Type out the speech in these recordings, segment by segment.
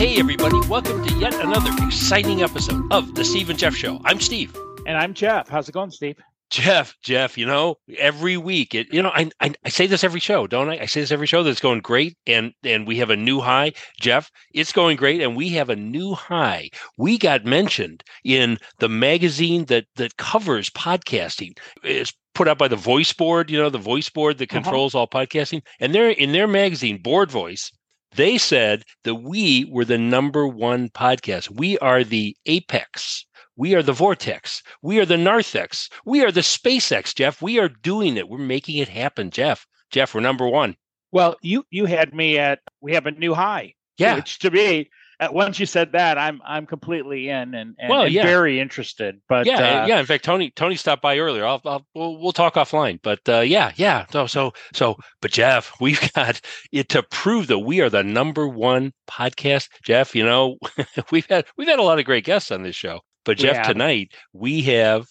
Hey, everybody, welcome to yet another exciting episode of The Steve and Jeff Show. I'm Steve. And I'm Jeff. How's it going, Steve? Jeff, Jeff, you know, every week, it, you know, I, I, I say this every show, don't I? I say this every show that's going great, and and we have a new high. Jeff, it's going great, and we have a new high. We got mentioned in the magazine that that covers podcasting. It's put out by the Voice Board, you know, the Voice Board that Uh-huh. controls all podcasting, and they're in their magazine, Board Voice. They said that we were the number one podcast. We are the apex. We are the vortex. We are the narthex. We are the SpaceX, Jeff. We are doing it. We're making it happen, Jeff. Jeff, we're number one. Well, you you had me at we have a new high. Yeah. Which to me, once you said that, I'm I'm completely in and, and, Well, and yeah. very interested. But yeah, uh, yeah. In fact, Tony Tony stopped by earlier. I'll, I'll we'll, we'll talk offline. But uh, yeah, yeah. So so so. But Jeff, we've got it to prove that we are the number one podcast. Jeff, you know, we've had we've had a lot of great guests on this show. But Jeff, have. tonight we have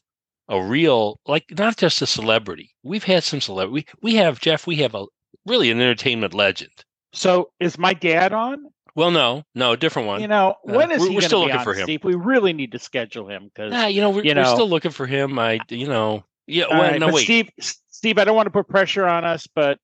a real like not just a celebrity. We've had some celebrity. We, we have Jeff. We have a really an entertainment legend. So is my dad on? Well, no, no, different one. You know, Uh, when is we're- he we're still be looking on, for him. Steve? We really need to schedule him because Ah, you know, we're, you we're still looking for him. I, you know, yeah. Well, right, no, wait. Steve Steve, I don't want to put pressure on us, but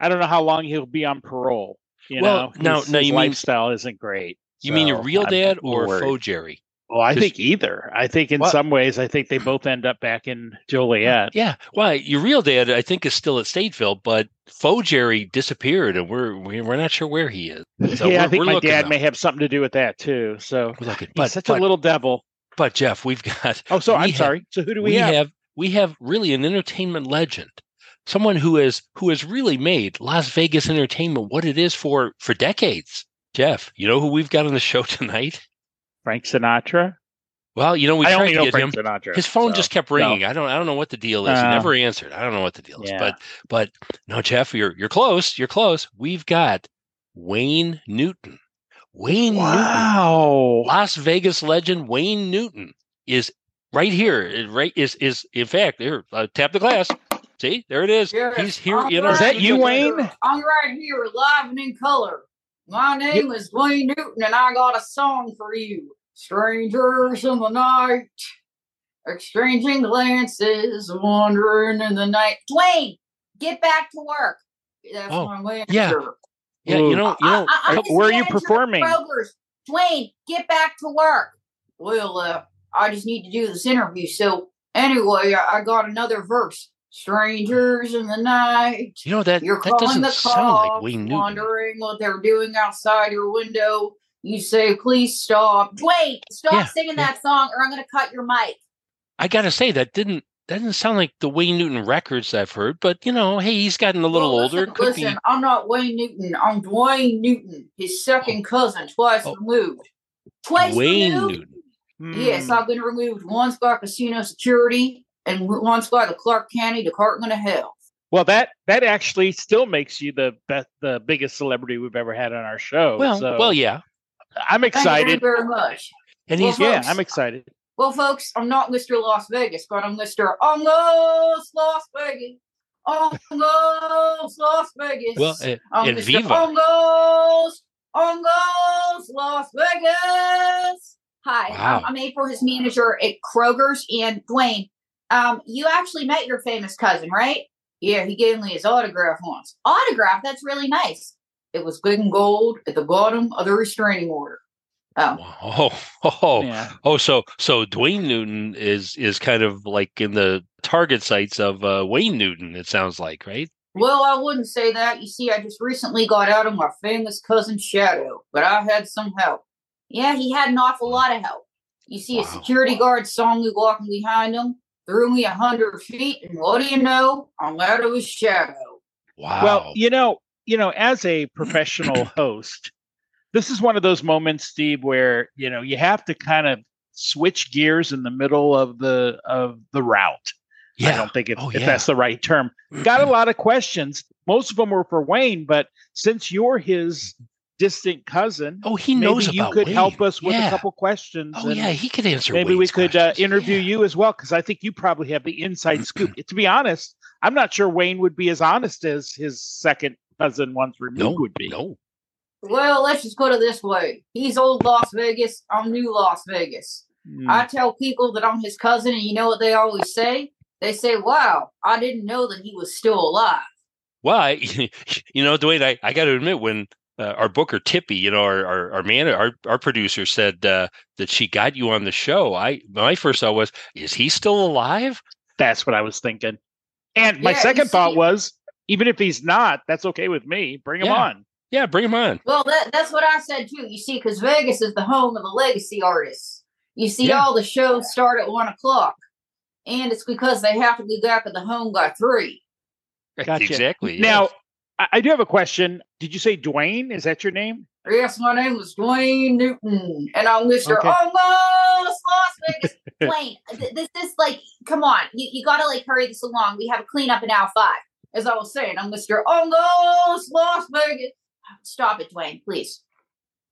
I don't know how long he'll be on parole. You Well, know, now- his, his you mean- lifestyle isn't great. you mean your So real I'm dad or worried. faux Jerry? Well, I 'Cause- think either. I think in Well- some ways, I think they both end up back in Joliet. Yeah. Why? Your real dad, I think, is still at Stateville, but faux Jerry disappeared, and we're we- we're not sure where he is. So yeah, I we're- think my dad now. may have something to do with that too. So looking, he's but such but, a little devil. but Jeff, we've got. Oh, so I'm have- sorry. So who do we, we have? have we have really an entertainment legend, someone who has who has really made Las Vegas entertainment what it is for for decades. Jeff, you know who we've got on the show tonight? Frank Sinatra. Well, you know we I tried to know get Frank him. Sinatra. His phone so, just kept no. ringing. I don't I don't know what the deal is. he Uh, never answered. I don't know what the deal is. But but no, Jeff, you're you're close. You're close. We've got Wayne Newton. Wayne Newton. Wow. Las Vegas legend Wayne Newton is right here. It Right is is in fact here. Uh, tap the glass. See, there it is. Yes, He's here I'm in our. Is that you, studio. Wayne? I'm right here, live and in color. My name is Wayne Newton, and I got a song for you. Strangers in the night, exchanging glances, wandering in the night. Dwayne, get back to work. That's Oh, my manager. yeah. Yeah, you know, you know. I, I, I'm his where are you performing? Kroger's. Dwayne, get back to work. Well, uh, I just need to do this interview. So anyway, I, I got another verse. Strangers in the night. You know that You're that calling doesn't the sound like cops, Wayne wondering what they're doing outside your window. You say, "Please stop." Wait, stop Yeah, singing yeah. that song, or I'm going to cut your mic. I gotta say that didn't that didn't sound like the Wayne Newton records I've heard. But you know, hey, he's gotten a little Well, older. Listen, It could listen, be. I'm not Wayne Newton. I'm Dwayne Newton, his second cousin, twice Oh. removed. Twice Wayne removed. Newton. Yes, Hmm. I've been removed once by casino security and once by the Clark County Department of Health. Well, that that actually still makes you the best, the biggest celebrity we've ever had on our show. Well, so well, yeah, I'm excited. Thank excited. you very, very much. and Well, he's folks, Yeah, I'm excited. Well, folks, I'm not Mr. Las Vegas, but I'm Mr. Almost Las Vegas. Almost Las Vegas. well, uh, I'm and Mr. Viva. Almost, almost Las Vegas. Hi, Wow. I'm, I'm April, his manager at Kroger's. And Dwayne, um, you actually met your famous cousin, right? Yeah, he gave me his autograph once. Autograph? That's really nice. It was big and gold at the bottom of the restraining order. Oh, oh, oh, oh, Yeah. oh, so so Dwayne Newton is is kind of like in the target sites of uh, Wayne Newton. It sounds like, right? Well, I wouldn't say that. You see, I just recently got out of my famous cousin's shadow, but I had some help. Yeah, he had an awful lot of help. You see, Wow. a security guard saw me walking behind him, threw me a hundred feet, and what do you know? I'm out of his shadow. Wow. Well, you know, you know, as a professional host, this is one of those moments, Steve, where you know you have to kind of switch gears in the middle of the of the route. yeah. I don't think if, Oh, if yeah. that's the right term. Got a lot of questions. Most of them were for Wayne, but since you're his distant cousin, oh, he maybe knows you about could help us with yeah. a couple questions. Oh yeah, he could answer. maybe we could uh, interview Yeah. you as well because I think you probably have the inside scoop. To be honest, I'm not sure Wayne would be as honest as his second cousin once removed No, would be. no. Well, let's just put it this way. He's old Las Vegas. I'm new Las Vegas. Mm. I tell people that I'm his cousin, and you know what they always say? They say, Wow, I didn't know that he was still alive. Why? you know, Dwayne, I, I got to admit, when uh, our booker Tippy, you know, our our our man, our our producer said uh, that she got you on the show. I my first thought was, is he still alive? That's what I was thinking. And my Yeah, second thought was, even if he's not, that's okay with me. Bring him Yeah. on. Yeah, bring him on. Well, that, that's what I said too. You see, because Vegas is the home of the legacy artists. You see, Yeah. all the shows start at one o'clock, and it's because they have to be back at the home by three. Gotcha. Exactly. Now, yes. I, I do have a question. Did you say Dwayne? Is that your name? Yes, my name is Dwayne Newton, and I'm Mr. Okay. Almost Las Vegas. Dwayne, th- this is like, come on, you, you gotta like hurry this along. We have a cleanup in hour five. As I was saying, I'm Mr. Almost Las Vegas. Stop it, Dwayne, please.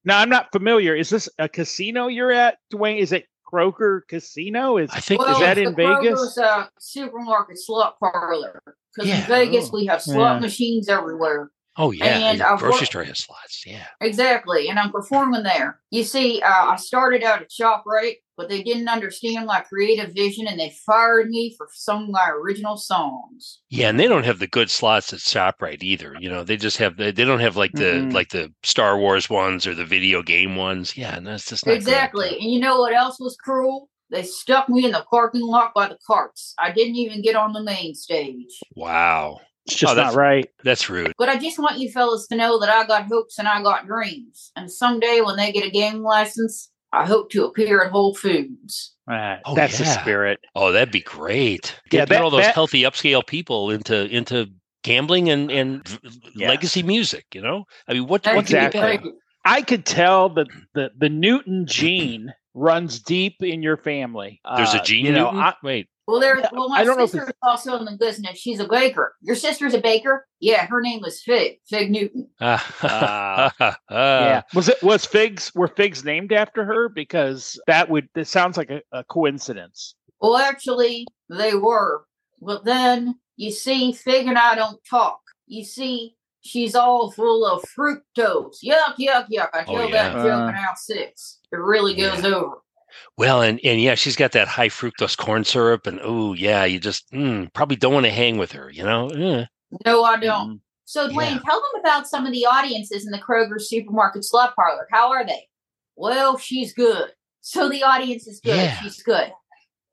Now, I'm not familiar. Is this a casino you're at, Dwayne? Is it Kroger Casino? Is I think well, is that it's in the Kroger's, Vegas? uh, supermarket slot parlor. Because Yeah. in Vegas, Oh. we have slot Yeah. machines everywhere. Oh yeah, and the I've grocery worked- store has slots. Yeah. Exactly, and I'm performing there. You see, uh, I started out at ShopRite, but they didn't understand my creative vision, and they fired me for some of my original songs. Yeah, and they don't have the good slots at Shoprite either. You know, they just have the, they don't have like the Mhm. like the Star Wars ones or the video game ones. Yeah, and that's just not good. exactly, and you know what else was cruel? They stuck me in the parking lot by the carts. I didn't even get on the main stage. Wow, It's just Oh, not right. that's rude. But I just want you fellas to know that I got hopes and I got dreams. And someday when they get a game license, I hope to appear at Whole Foods. Right. Oh, that's the spirit. Oh, that'd be great. Yeah, Get, get that- all those that- healthy upscale people into into gambling and and Yeah. legacy music. You know, I mean, what That'd what can be Exactly. I could tell that the the Newton gene runs deep in your family. There's Uh, a Gene you know, Newton. I- Wait, Well, there. Yeah, Well, my I don't know if sister is also in the business. She's a baker. Your sister's a baker. Yeah, her name was Fig. Fig Newton. Ah, yeah. Was it was figs were figs named after her? Because that would that sounds like a, a coincidence. Well, actually, they were. But then you see, Fig and I don't talk. You see, she's all full of fructose. Yuck, yuck, yuck. I Oh, tell yeah. that joke Uh. in out six. It really goes over. Well, and and yeah, she's got that high fructose corn syrup, and oh yeah, you just mm, probably don't want to hang with her. You know. Eh. No, I don't. Mm. So, Dwayne, Yeah. tell them about some of the audiences in the Kroger supermarket slut parlor. How are they? Well, she's good. So the audience is good. Yeah. She's good.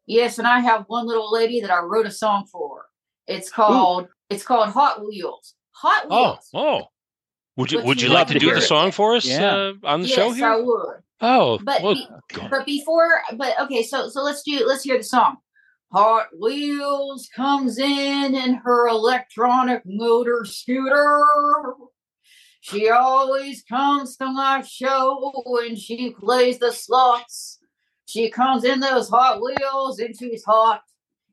Yes, and I have one little lady that I wrote a song for. It's called it's called Hot Wheels. Hot Oh, Wheels. oh. Would you Would would you you like love to to do the song for us Yeah. uh, on the yes, show I would. Oh, But well, be- But before, but okay, so so let's do let's hear the song. Hot Wheels comes in in her electronic motor scooter. She always comes to my show when she plays the slots. She comes in those Hot Wheels and she's hot.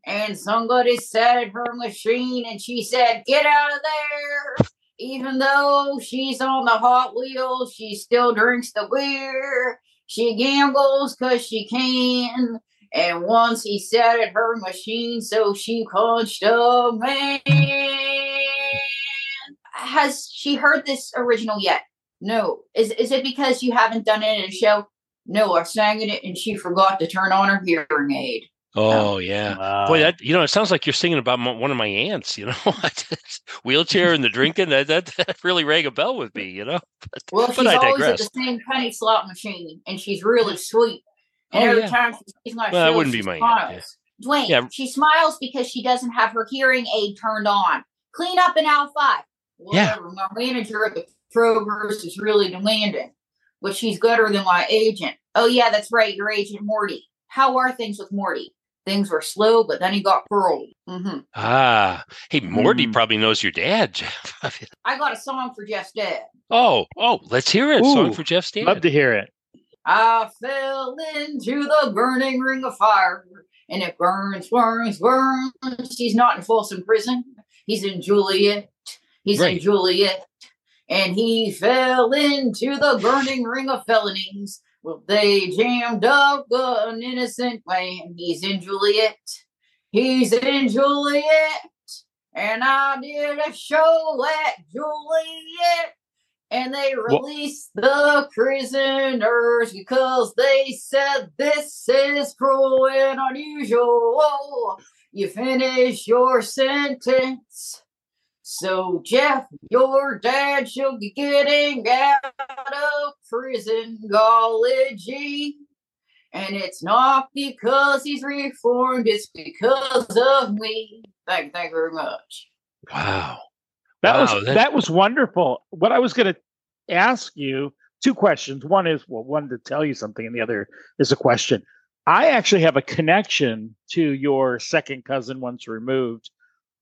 And somebody sat at her machine and she said, Get out of there. Even though she's on the Hot Wheels, she still drinks the beer. She gambles because she can. And once he sat at her machine, so she punched a man. Has she heard this original yet? No. Is is it because you haven't done it in a show? No, I sang it and she forgot to turn on her hearing aid. Oh, oh yeah. Wow. Boy, that you know, it sounds like you're singing about my, one of my aunts. You know, wheelchair and the drinking. That, that that really rang a bell with me. You know. But, Well, she's always at the same penny slot machine, and she's really sweet. And Oh, every yeah. time she sees my Well, that wouldn't she be my aunt, yeah. Dwayne, Yeah. she smiles because she doesn't have her hearing aid turned on. Clean up in aisle five. Yeah. My manager at the Kroger's is really demanding, but she's gooder than my agent. Oh yeah, that's right, your agent Morty. How are things with Morty? Things were slow, but then he got paroled. hmm Ah, hey, Morty Mm. probably knows your dad, Jeff. I got a song for Jeff's dad. oh, oh, let's hear it. Song Ooh, for Jeff's dad. Love to hear it. I fell into the burning ring of fire, and it burns, burns, burns. He's not in Folsom Prison. He's in Joliet. He's in Joliet. And he fell into the burning ring of felonies. Well, they jammed up an innocent man. He's in Joliet. He's in Joliet. And I did a show at Joliet. and they released the prisoners because they said this is cruel and unusual. You finish your sentence. So, Jeff, your dad should be getting out of prison, golly. And it's not because he's reformed, it's because of me. Thank you, thank you very much. Wow. That Wow, was that's- that was wonderful. What I was going to ask you two questions. One is well, one to tell you something, and the other is a question. I actually have a connection to your second cousin once removed.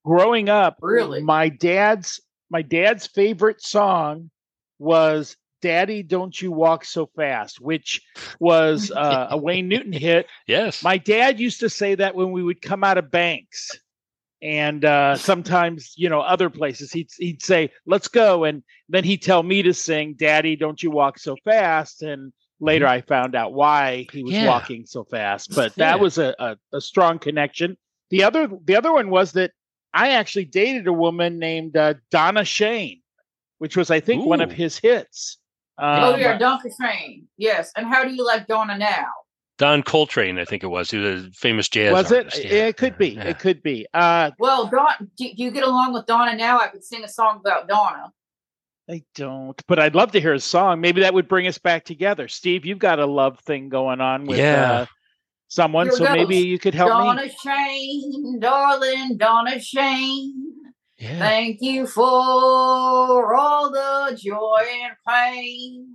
Growing up, Really? my dad's my dad's favorite song was "Daddy, Don't You Walk So Fast," which was uh, a Wayne Newton hit. Yes. My dad used to say that when we would come out of banks, and uh, sometimes you know other places he'd he'd say, "Let's go," and then he'd tell me to sing, "Daddy, don't you walk so fast." And later, I found out why he was Yeah. walking so fast. But Yeah. that was a, a a strong connection. The other the other one was that I actually dated a woman named uh, Donna Shane, which was I think one of his hits. oh, Um, yeah, Donkey Train. Yes. And how do you like Donna now? Don Coltrane, I think it was. He was a famous jazz was it? artist. It could be. Yeah. It could be. Uh, Well, Don, do, do you get along with Donna now? I could sing a song about Donna. I don't, but I'd love to hear a song. Maybe that would bring us back together. Steve, you've got a love thing going on with Yeah. uh, someone, Here so goes. maybe you could help Donna me. Shane, darling Donna Shane. Yeah. Thank you for all the joy and pain.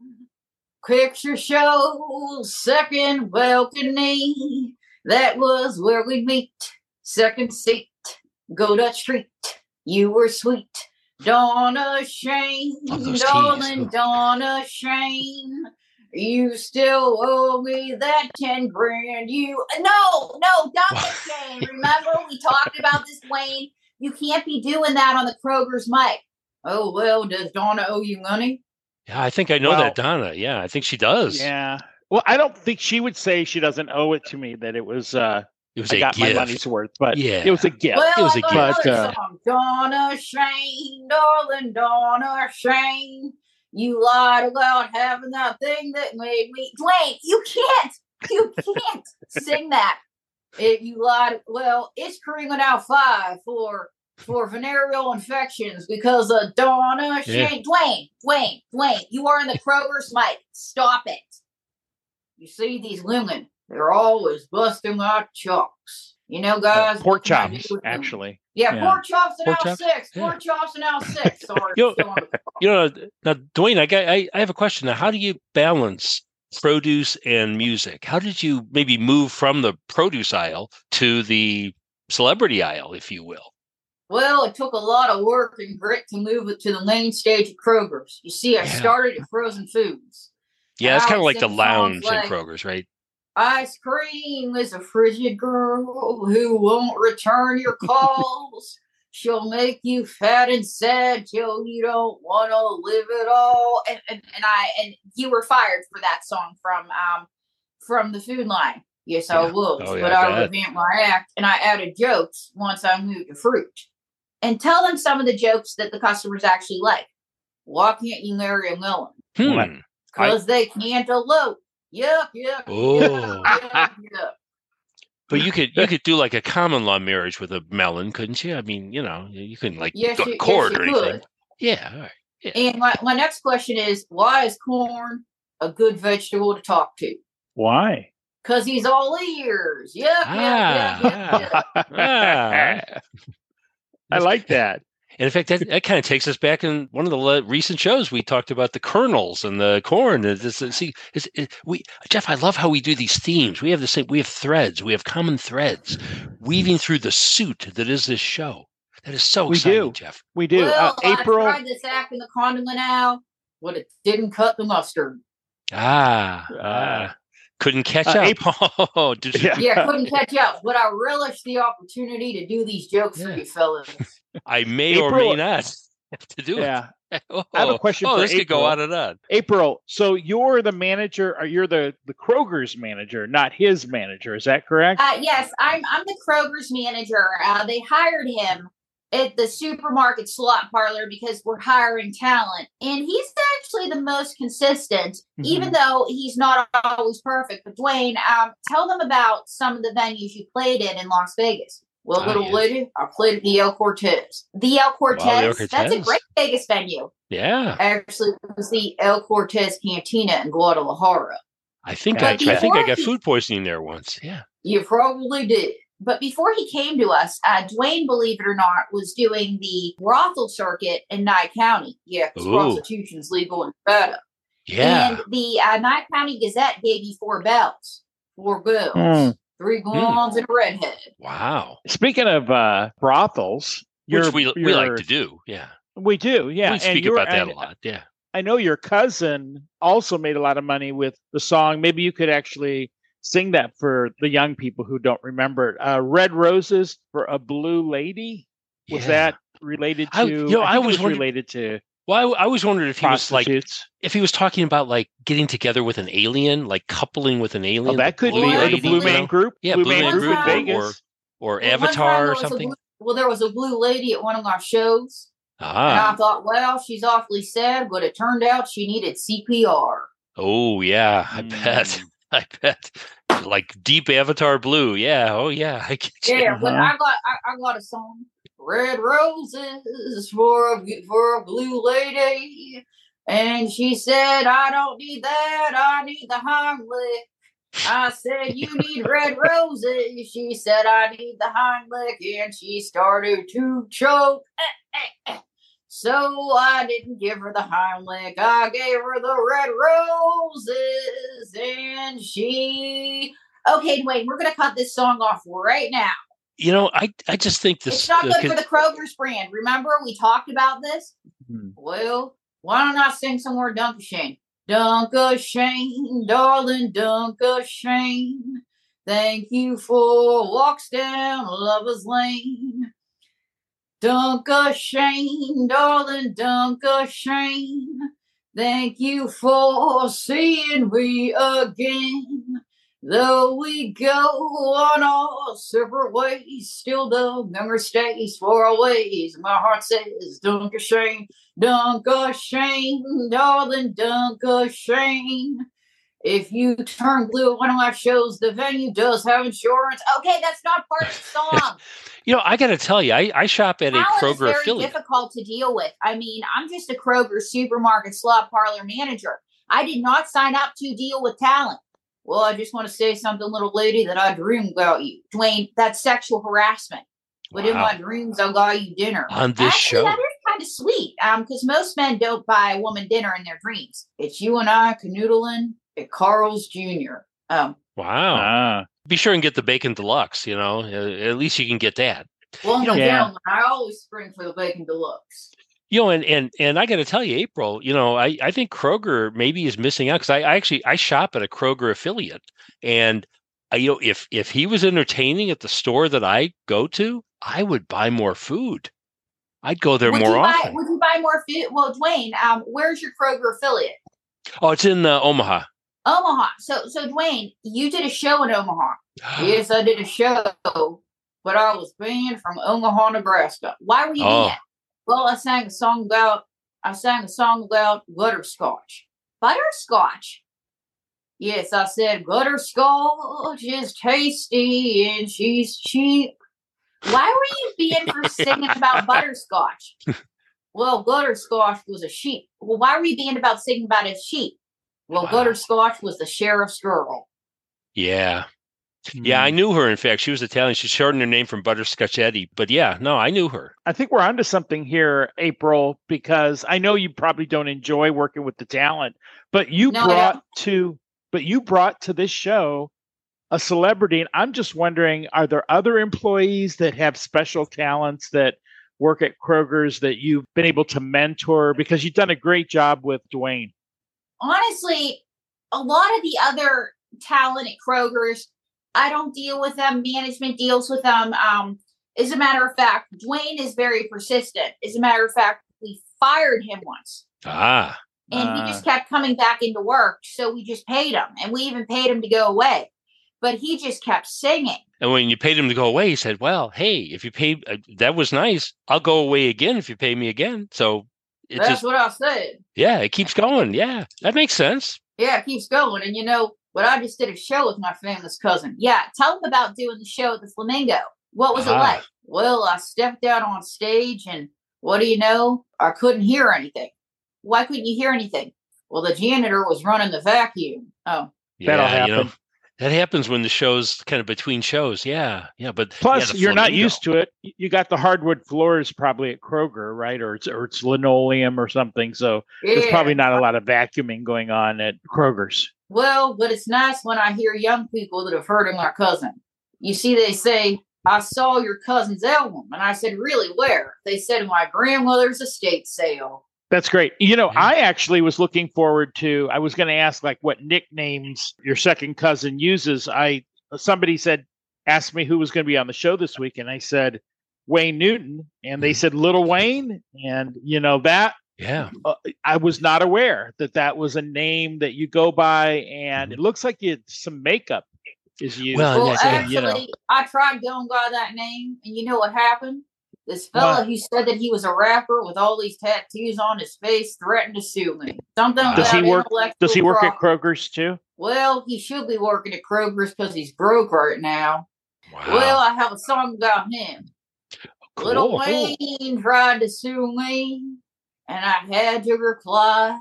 Picture show, second balcony. That was where we meet. Second seat, go Dutch treat. You were sweet. Donna Shane, Love those teas. darling Donna Shane. You still owe me that ten grand. You no, no, Donna Shane. Remember we talked about this, Wayne. You can't be doing that on the Kroger's mic. Oh well, does Donna owe you money? Yeah, I think I know Well- that Donna. Yeah, I think she does. Yeah. Well, I don't think she would say she doesn't owe it to me. That it was uh, It was I a got my gift. money's worth, but Yeah. it was a gift. Well, it was I a gift. another But, uh, song. Donna Shane, darling Donna Shane. You lied about having that thing that made me. Dwayne, you can't. You can't sing that. It, you lied. Well, it's Kringle now five for for venereal infections because of Donna Yeah. Shane. Dwayne, Dwayne, Dwayne, you are in the Kroger's mic. Stop it. You see these women, they're always busting out chops. You know, guys. Uh, pork what can I chops, do with them? actually. Yeah, Yeah. pork chops and Pork out chops? six. Yeah. Pork chops and out six. Sorry. You know- still on the- You know, now Dwayne, I got I, I have a question. Now, how do you balance produce and music? How did you maybe move from the produce aisle to the celebrity aisle, if you will? well, it took a lot of work and grit to move it to the main stage of Kroger's. You see, I Yeah. started at frozen foods. Yeah, it's kind of like the lounge like- in Kroger's, right? Ice cream is a frigid girl who won't return your calls. She'll make you fat and sad till you don't want to live at all. And, and and I and you were fired for that song from um from the food line. Yes, I Yeah. was. Oh, yeah, but I I revamped my act and I added jokes once I moved to fruit. And tell them some of the jokes that the customers actually like. Why can't you marry a melon? Hmm. Because they can't elope. Yup, yup. Oh. yup, yup, yup. But you could you could do like a common law marriage with a melon, couldn't you? I mean, you know, you couldn't like Yes, go you- to court yes, or you anything. could. Yeah, all right. And my, my next question is why is corn a good vegetable to talk to? Why? Because he's all ears. Yep, yep, yep, yep, Ah. yep. Ah. I like that. And in fact, that, that kind of takes us back in one of the le- recent shows. We talked about the kernels and the corn. It's, it's- see, it's, it, we Jeff, I love how we do these themes. We have the same. We have threads. We have common threads weaving through the suit that is this show. That is so We exciting, do. Jeff. We do. Well, uh, April. I tried this act in the condiment now, but it didn't cut the mustard. Ah, Ah. Couldn't catch Uh, up. Oh, did you, Yeah. Yeah, couldn't catch up, but I relish the opportunity to do these jokes for you fellas. I may or may not have to do Yeah. it. Oh, I have a question Oh, for this could go April. on and on. April, so you're the manager, or you're the the Kroger's manager, not his manager. Is that correct? Uh, yes, I'm I'm the Kroger's manager. Uh, they hired him at the supermarket slot parlor because we're hiring talent. And he's actually the most consistent, Mhm. even though he's not always perfect. But Dwayne, um, tell them about some of the venues you played in in Las Vegas. Well, Ah, little yes. lady, I played at the El Cortez. The El Cortez, El that's a great Vegas venue. Yeah. Actually, it was the El Cortez Cantina in Guadalajara. I think But I, I think I got food poisoning there once. Yeah. You probably did. But before he came to us, uh, Dwayne, believe it or not, was doing the brothel circuit in Nye County. Yeah, 'cause Ooh. prostitution's legal in Nevada. Yeah. And the uh, Nye County Gazette gave you four bells, four bells, Mm. three blondes and a redhead. wow. Speaking of uh, brothels, Which you're- we we like you're- to do. Yeah. We do, yeah. we and speak about that and a lot. Yeah. I know your cousin also made a lot of money with the song. Maybe you could actually sing that for the young people who don't remember it. Uh, Red Roses for a Blue Lady. Was yeah. that related to? I- you know, I think it was was related to Well, I, I was wondering if he was like if he was talking about like getting together with an alien, like coupling with an alien. Oh, that could be or the Blue Man know? Group. Yeah, Blue, Blue Man Man Group in Vegas. or- or Well, Avatar or something. blue- well, there was a blue lady at one of our shows. And Ah. I thought, well, she's awfully sad, but it turned out she needed CPR. Oh yeah. I bet. I bet. Like deep Avatar blue. Yeah. Oh yeah. I get you. Yeah, but Uh-huh. I got I, I got a song. Red roses for a for a blue lady, and she said, "I don't need that. I need the Heimlich." I said, "You need red roses." She said, "I need the Heimlich," and she started to choke. So I didn't give her the Heimlich. I gave her the red roses, and she. Okay, Dwayne, we're gonna cut this song off right now. You know, I I just think this. It's not good for the Kroger's brand. Remember, we talked about this? Hmm. Well, why don't I sing some more Danke Schoen? Danke Schoen, darling Danke Schoen. Thank you for walks down Lover's Lane. Danke Schoen, darling Danke Schoen. Thank you for seeing me again. Though we go on our separate ways, still the memory stays for always. My heart says, Danke Schoen, Danke Schoen, darling Danke Schoen. If you turn blue at one of my shows, the venue does have insurance. Okay, that's not part of the song. You know, I got to tell you, I, I shop at a Talent is Kroger very affiliate. difficult to deal with. I mean, I'm just a Kroger supermarket slot parlor manager. I did not sign up to deal with talent. Well, I just want to say something, little lady, that I dream about you. Dwayne, that's sexual harassment. But in my dreams, I got you dinner. On this Actually, show. that is kind of sweet. Um, because most men don't buy a woman dinner in their dreams. It's you and I canoodling at Carl's Jr. Um, Wow. Ah, Be sure and get the bacon deluxe. You know, uh, at least you can get that. well, You know- and Yeah. gentlemen, I always spring for the bacon deluxe. You know, and and and I got to tell you, April. You know, I I think Kroger maybe is missing out because I, I actually I shop at a Kroger affiliate, and I, you know, if if he was entertaining at the store that I go to, I would buy more food. I'd go there would more you buy, often. Would you buy more food? Well, Dwayne, um, where's your Kroger affiliate? Oh, it's in uh, Omaha. Omaha. So, so Dwayne, you did a show in Omaha. yes, I did a show, but I was banned from Omaha, Nebraska. Why were you Oh. banned? Well, I sang a song about I sang a song about butterscotch. Butterscotch. Yes, I said butterscotch is tasty and she's cheap. Why were you banned for singing about butterscotch? Well, butterscotch was a sheep. Well, why were you banned about singing about a sheep? Well, Wow. butterscotch was the sheriff's girl. Yeah, yeah, hmm. I knew her. In fact, she was Italian. She shortened her name from Butterscotch Eddie. But yeah, no, I knew her. I think we're onto something here, April, because I know you probably don't enjoy working with the talent, but you No, brought to but you brought to this show a celebrity, and I'm just wondering, are there other employees that have special talents that work at Kroger's that you've been able to mentor? Because you've done a great job with Dwayne. Honestly, a lot of the other talent at Kroger's, I don't deal with them. Management deals with them. Um, as a matter of fact, Dwayne is very persistent. As a matter of fact, we fired him once. Ah, And Ah. he just kept coming back into work. So we just paid him. And we even paid him to go away. but he just kept singing. And when you paid him to go away, he said, "Well, hey, if you pay, uh, that was nice. I'll go away again if you pay me again." So it That's just, what I said. yeah, it keeps going. Yeah, that makes sense. Yeah, it keeps going. And you know, what I just did a show with my famous cousin. Yeah, tell them about doing the show at the Flamingo. What was it Ah. like? Well, I stepped out on stage and what do you know? I couldn't hear anything. Why couldn't you hear anything? Well, the janitor was running the vacuum. Oh, That'll yeah, you know, happen. That happens when the show's kind of between shows. Yeah, yeah, but Plus, you're not used to it. You got the hardwood floors probably at Kroger, right? Or it's or it's linoleum or something. So there's probably not a lot of vacuuming going on at Kroger's. Well, but it's nice when I hear young people that have heard of my cousin. You see, they say, I saw your cousin's album. And I said, Really, where? They said, my grandmother's estate sale. That's great. You know, Yeah. I actually was looking forward to. I was going to ask like what nicknames your second cousin uses. I somebody said asked me who was going to be on the show this week, and I said Wayne Newton, and they Mhm. said Little Wayne, and you know that Yeah, uh, I was not aware that that was a name that you go by, and it looks like it's some makeup is used. Well, Well, actually, you know. I tried going by that name. And you know what happened? This fella What? who said that he was a rapper with all these tattoos on his face threatened to sue me. Something Does he about work- Does he work at. Kroger's too? Well, he should be working at Kroger's because he's broke right now. wow, Well, I have a song about him. Little cool. Wayne tried to sue me, and I had to reply.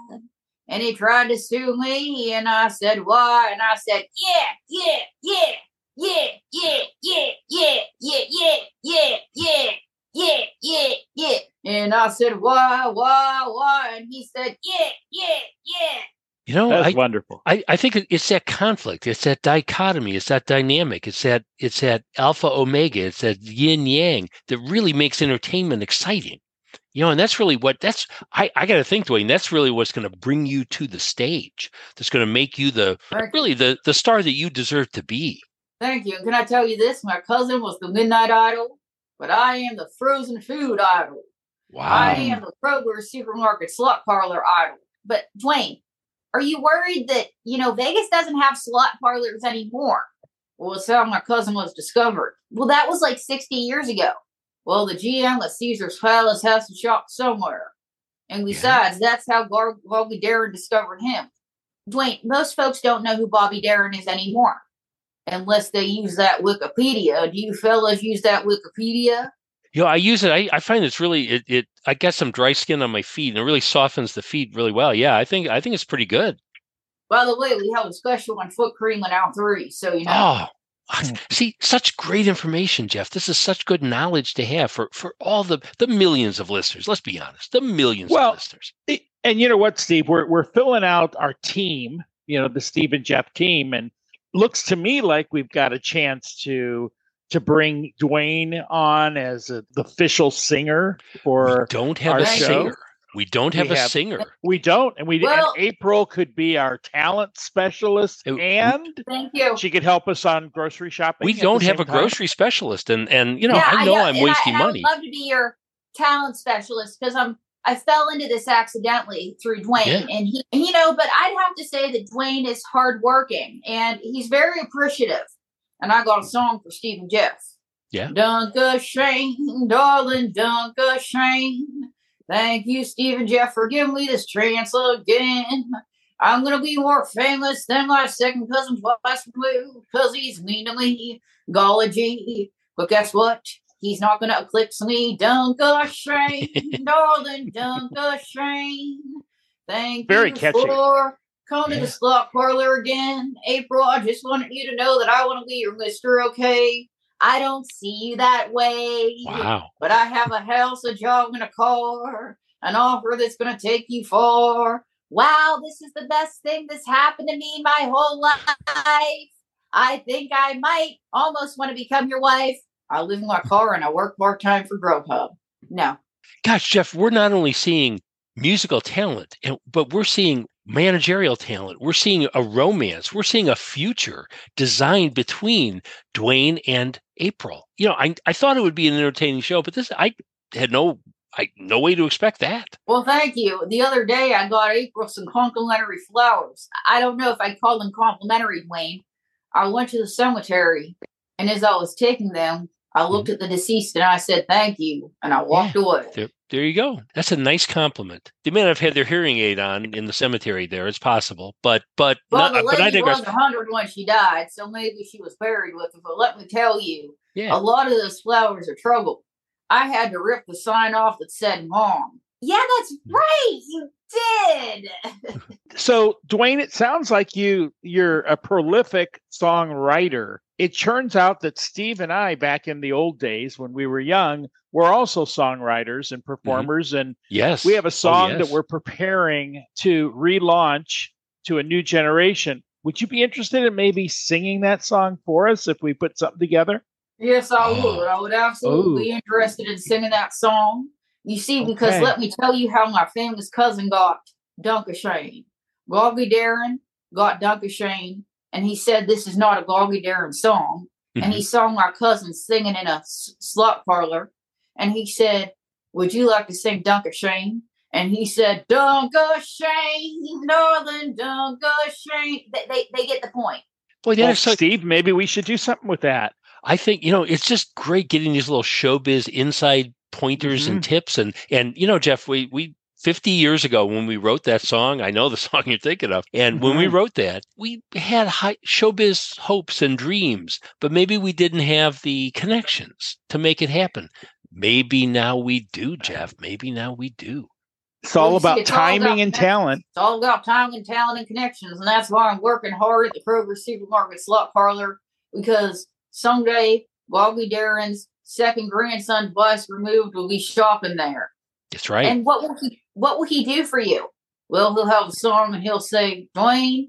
And he tried to sue me, and I said, Why? And I said, Yeah, yeah, yeah, yeah, yeah, yeah, yeah, yeah, yeah, yeah, yeah, yeah, yeah, yeah. And I said, Why, why, why? And he said, Yeah, yeah, yeah. You know, That's I, wonderful. I, I think it's that conflict, it's that dichotomy, it's that dynamic, it's that it's that alpha omega, it's that yin yang that really makes entertainment exciting. You know, and that's really what that's I, I gotta think, Dwayne, that's really what's gonna bring you to the stage. That's gonna make you the Thank- really the the star that you deserve to be. Thank you. And can I tell you this? My cousin was the Midnight Idol, but I am the frozen food idol. Wow. I am the Kroger supermarket slot parlor idol. But Dwayne, are you worried that you know Vegas doesn't have slot parlors anymore? Well, it's how my cousin was discovered. Well, that was like 60 years ago. Well, the GM at Caesar's Palace has to shop somewhere. And Yeah. besides, that's how Gar- Bobby Darin discovered him. Dwayne, most folks don't know who Bobby Darin is anymore unless they use that Wikipedia. Do you fellas use that Wikipedia? You know, I use it. I, I find it's really it, it. I get some dry skin on my feet, and it really softens the feet really well. Yeah, I think I think it's pretty good. By the way, we have a special on foot cream and out three, so you know. Oh, see, such great information, Jeff. This is such good knowledge to have for for all the the millions of listeners. Let's be honest, the millions Well, of listeners. I- and you know what, Steve? We're we're filling out our team, you know, the Steve and Jeff team, and looks to me like we've got a chance to to bring Dwayne on as a, the official singer We for. don't have our a show. singer. We don't have We a have- singer. We don't, and we Well- and April could be our talent specialist, and Thank you. she could help us on grocery shopping. We don't have a time. grocery specialist, and and you know Yeah, I know I'm and wasting I, money. I would love to be your talent specialist because I'm I fell into this accidentally through Dwayne, Yeah. and he, you know, but I'd have to say that Dwayne is hardworking and he's very appreciative. And I got a song for Steve and Jeff. Yeah. Danke Schoen, darling, Danke Schoen. Thank you, Steve and Jeff, for giving me this chance again. I'm gonna be more famous than my second cousin twice removed, cause he's mean to me. Golly gee. But guess what? He's not gonna eclipse me. Danke Schoen, darling, Danke Schoen. Thank Very you catchy. for coming to the slot parlor again. April, I just wanted you to know that I want to be your Mr. Okay. I don't see you that way. Wow. But I have a house, a job, and a car. An offer that's going to take you far. Wow, this is the best thing that's happened to me my whole life. I think I might almost want to become your wife. I live in my car and I work part time for Grubhub. No. Gosh, Jeff, we're not only seeing musical talent, but we're seeing managerial talent. We're seeing a romance. We're seeing a future designed between Dwayne and April. You know, I, I thought it would be an entertaining show, but this I had no I no way to expect that. Well, thank you. The other day I got April some complimentary flowers. I don't know if I'd call them complimentary, Wayne. I went to the cemetery, and as I was taking them, I looked at the deceased and I said, "Thank you," and I walked away. There, there you go. That's a nice compliment. They may not have had their hearing aid on in the cemetery. There, it's possible, but but Well, not, the but I lady think was 100 when she died, so maybe she was buried with it. But let me tell you, yeah. a lot of those flowers are trouble. I had to rip the sign off that said "Mom." Yeah, that's Hmm. right. You did. So, Dwayne, it sounds like you you're a prolific songwriter. It turns out that Steve and I, back in the old days when we were young, were also songwriters and performers, and Yes. we have a song Mm-hmm. Oh, yes. that we're preparing to relaunch to a new generation. Would you be interested in maybe singing that song for us if we put something together? Yes, I Oh. would. I would absolutely be interested in singing that song. You see, because let me tell you how my famous cousin got "Danke Schoen." Bobby Darin got "Danke Schoen," and he said this is not a Bobby Darin song. Mm-hmm. And he saw my cousin singing in a s- slut parlor, and he said, "Would you like to sing Danke Schoen?" And he said, "Danke Schoen, Northern Danke Schoen. They, they, they get the point. Boy, Well, there's so, Steve, maybe we should do something with that. I think you know it's just great getting these little showbiz inside pointers Mm-hmm. and tips and and you know Jeff we we 50 years ago when we wrote that song I know the song you're thinking of and when we Mhm. wrote that we had high showbiz hopes and dreams but maybe we didn't have the connections to make it happen maybe now we do Jeff maybe now we do It's all Well, you see, about it's all timing about and talent. It's all about time and talent and connections, and that's why I'm working hard at the Kroger Supermarket Slut Parlor because someday Bobby Darin's second grandson bus removed will be shopping there. that's right And what will he what will he do for you? Well, he'll have a song and he'll say, Dwayne,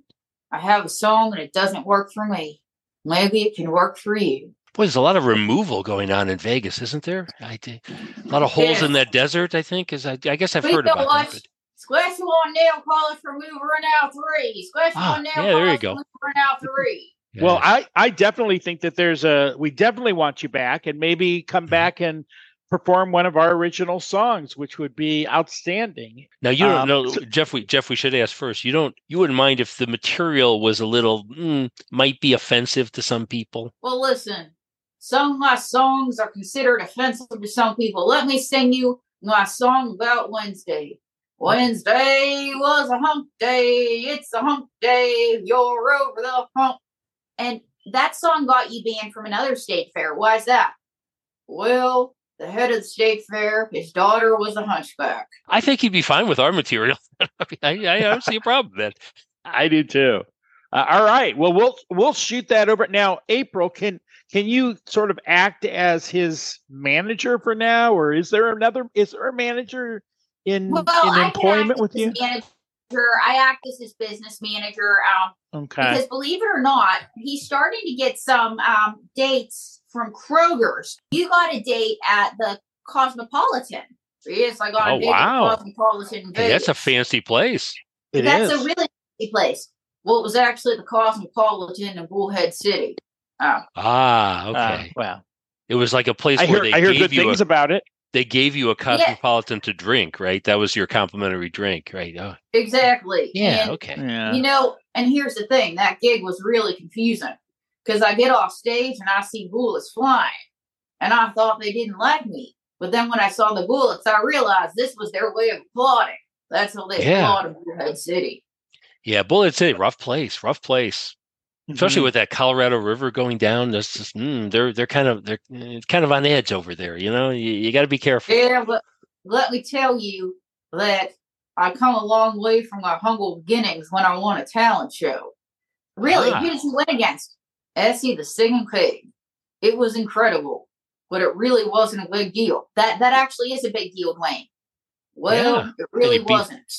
I have a song and it doesn't work for me. Maybe it can work for you. Boy, there's a lot of removal going on in Vegas, isn't there? I a lot of holes in that desert. I think is. I, I guess I've heard about that. Squash one nail polish remover and out three. Squash Ah, one nail yeah, polish remover and out three. But, Well. I, I definitely think that there's a we definitely want you back and maybe come Mhm. back and perform one of our original songs, which would be outstanding. Now you don't Um, know, so- Jeff. We Jeff, we should ask first. You don't. You wouldn't mind if the material was a little mm, might be offensive to some people. Well, listen, some of my songs are considered offensive to some people. Let me sing you my song about Wednesday. Wednesday was a hump day. It's a hump day. You're over the hump. And that song got you banned from another state fair. Why is that? Well, the head of the state fair, his daughter was a hunchback. I think he'd be fine with our material. I, mean, I, I don't see a problem with then. I do too. Uh, all right. Well, we'll we'll shoot that over now. April, can can you sort of act as his manager for now, or is there another? Is there a manager in Well, in employment with you? manager. I act as his business manager. Um, Okay. Because believe it or not, he's starting to get some um, dates from Kroger's. You got a date at the Cosmopolitan. Yes, I got Oh, a date wow. at Cosmopolitan. Hey, that's a fancy place. It That's is. a really fancy place. Well, it was actually the Cosmopolitan in Bullhead City. Oh, Ah, Uh, okay. well, it was like a place I where hear they I hear good you things a, about it. They gave you a cosmopolitan to drink, right? That was your complimentary drink, right? Oh, exactly. yeah. And, Okay. Yeah. You know, and here's the thing that gig was really confusing because I get off stage and I see bullets flying. And I thought they didn't like me. But then when I saw the bullets, I realized this was their way of applauding. That's how they Yeah. applaud in Bullhead City. Yeah, Bullet City, rough place, rough place. Especially Mhm. with that Colorado River going down. That's just mm, they're they're kind of they're kind of on the edge over there. You know, you, you got to be careful. Yeah, but let me tell you that I come a long way from my humble beginnings when I won a talent show. Really, Ah. who did you win against? Essie the Singing Pig. It was incredible, but it really wasn't a big deal. That that actually is a big deal, Dwayne. Well, Yeah. it really you beat- wasn't.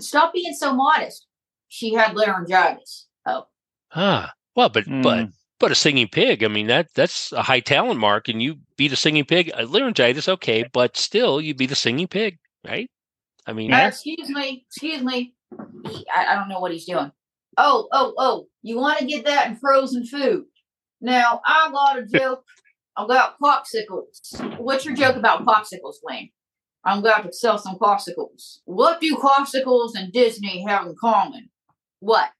Stop being so modest. She had laryngitis. Oh, Ah, well, but but Mm. but a singing pig. I mean that that's a high talent mark, and you beat a singing pig. Uh, laryngitis, okay, but still, you beat a singing pig, right? I mean, Uh, excuse me, excuse me. He, I, I don't know what he's doing. Oh, oh, oh! You want to get that in frozen food? Now I got a joke about popsicles. What's your joke about popsicles, Wayne? I'm about to sell some popsicles. What do popsicles and Disney have in common? What?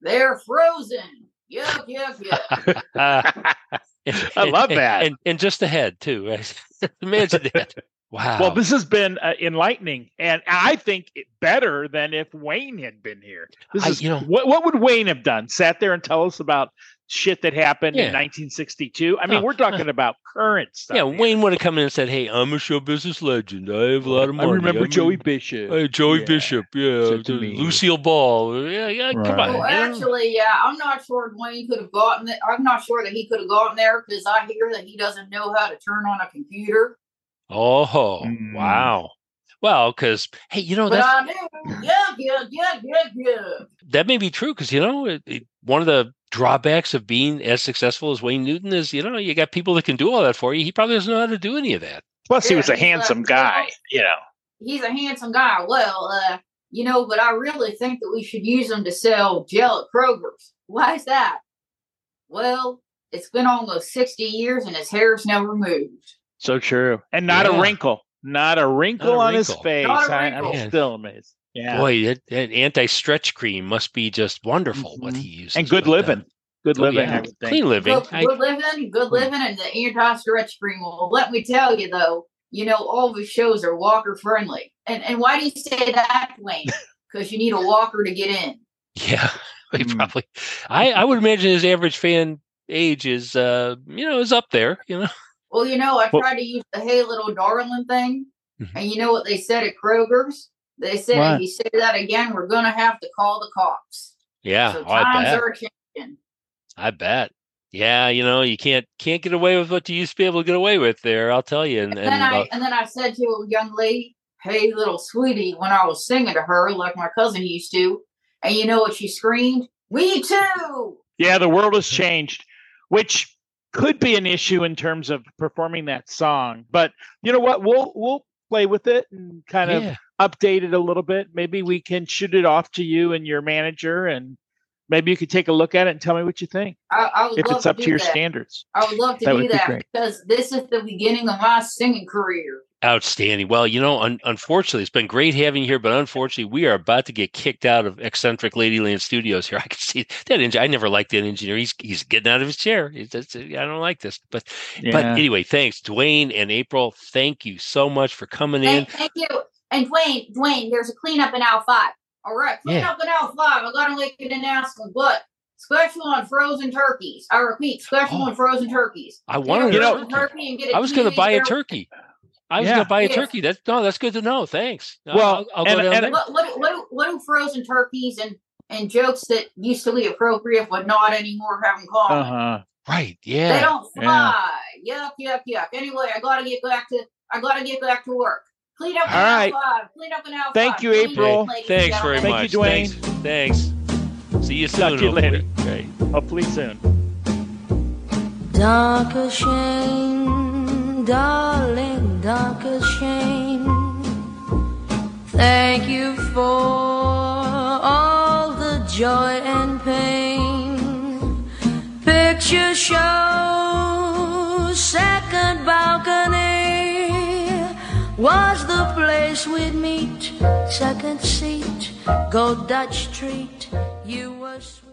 They're frozen. Yuck, yuck, yuck. Uh, I love that. And, and just ahead too. right? Imagine that. Wow. Well, this has been uh, enlightening, and I think it better than if Wayne had been here. This I- is you know- what what would Wayne have done? Sat there and tell us about shit that happened Yeah. in 1962. I mean, Oh, we're talking about current stuff. yeah, here. Wayne would have come in and said, "Hey, I'm a show business legend. I have a lot of I money. remember I'm Joey a- Bishop. Hey, Joey Yeah. Bishop, yeah, to. Lucille Ball, yeah, yeah. Come on, Well, actually, yeah, I'm not sure Wayne could have gotten it. I'm not sure that he could have gotten there because I hear that he doesn't know how to turn on a computer. Oh, Mm. wow. Well, because hey, you know But that's I do. Yuck, yuck, yuck, yuck, yuck. that may be true because you know it, it- one of the drawbacks of being as successful as Wayne Newton is, you know, you got people that can do all that for you. He probably doesn't know how to do any of that. Plus, he was a he's, handsome guy. You know. He's a handsome guy. Well, uh, you know, but I really think that we should use him to sell gel at Kroger's. Why is that? Well, it's been almost 60 years and his hair's never moved. So true, and not Yeah. a wrinkle, not a wrinkle a on his face. Not a I, am wrinkle. still amazed. Yeah, Boy, that, that anti-stretch cream must be just wonderful. What Mhm. he uses and good but, uh, living, good oh, living. yeah. I would think. clean living. Good, I- good living, good living, and the anti-stretch cream. Well, let me tell you though, you know all of his shows are walker friendly. And and why do you say that, Wayne? Because you need a walker to get in. Yeah, he Mm. probably. I I would imagine his average fan age is uh you know is up there. You know. Well, you know, I Well- tried to use the "Hey Little Darling" thing, Mhm. and you know what they said at Kroger's? They said What? if you say that again, we're gonna have to call the cops. Yeah, so oh, I bet. are changing. I bet. Yeah, you know, you can't can't get away with what you used to be able to get away with there. I'll tell you. And, And and then I uh, and then I said to a young lady, "Hey, little sweetie," when I was singing to her like my cousin used to, and you know what she screamed? "We too!" Yeah, the world has changed, which could be an issue in terms of performing that song. But you know what? We'll we'll play with it and kind of update it a little bit. Maybe we can shoot it off to you and your manager, and maybe you could take a look at it and tell me what you think I, I would if love it's up to to your that. standards. I would love to That do would be that great. because this is the beginning of my singing career. Outstanding. Well, you know, un- unfortunately, it's been great having you here, but unfortunately, we are about to get kicked out of eccentric Ladyland Studios here. I can see that engineer. I never liked that engineer. He's he's getting out of his chair. He's, that's, I don't like this. But but anyway, thanks, Dwayne and April. Thank you so much for coming in. Thank, thank you. And Dwayne, Dwayne, there's a cleanup in aisle five. All right, cleanup in aisle five. I gotta make an announcement, but special on frozen turkeys. I repeat, special Oh. on frozen turkeys. I want to Get wanted a You know- frozen turkey and get a I was going to buy a there. turkey. I was Yeah. going to buy a turkey. That's no, that's good to know. Thanks. Well, I'll, I'll go and- down and- there. What, what, what, do- what do frozen turkeys and, and jokes that used to be appropriate but not anymore have in common? Uh huh. Right? Yeah. They don't yeah. fly. Yuck, yuck, yuck. Anyway, I gotta get back to I gotta get back to work. Clean up in All aisle right. five. Clean up in aisle Thank five. you, Clean up, April. ladies Thanks very gentlemen. Thank you, much. Dwayne. Thanks. Thanks. See you soon. Talk to you later. hopefully. Right. Hopefully soon. Danke Schoen, darling, Danke Schoen. Thank you for all the joy and pain. Picture show, second balcony was the place we'd meet. Second seat, go Dutch treat. You were.